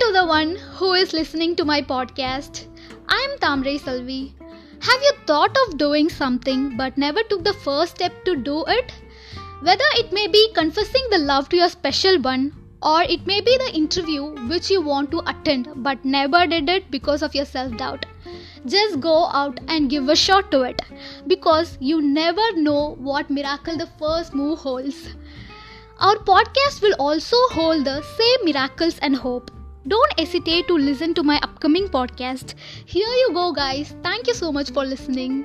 the one who is listening to my podcast. I am Tamre Salvi. Have you thought of doing something but never took the first step to do it? Whether it may be confessing the love to your special one, or it may be the interview which you want to attend but never did it because of your self doubt. Just go out and give a shot to it because you never know what miracle the first move holds. Our podcast will also hold the same miracles and hope. Don't hesitate to listen to my upcoming podcast. Here you go, guys. Thank you so much for listening.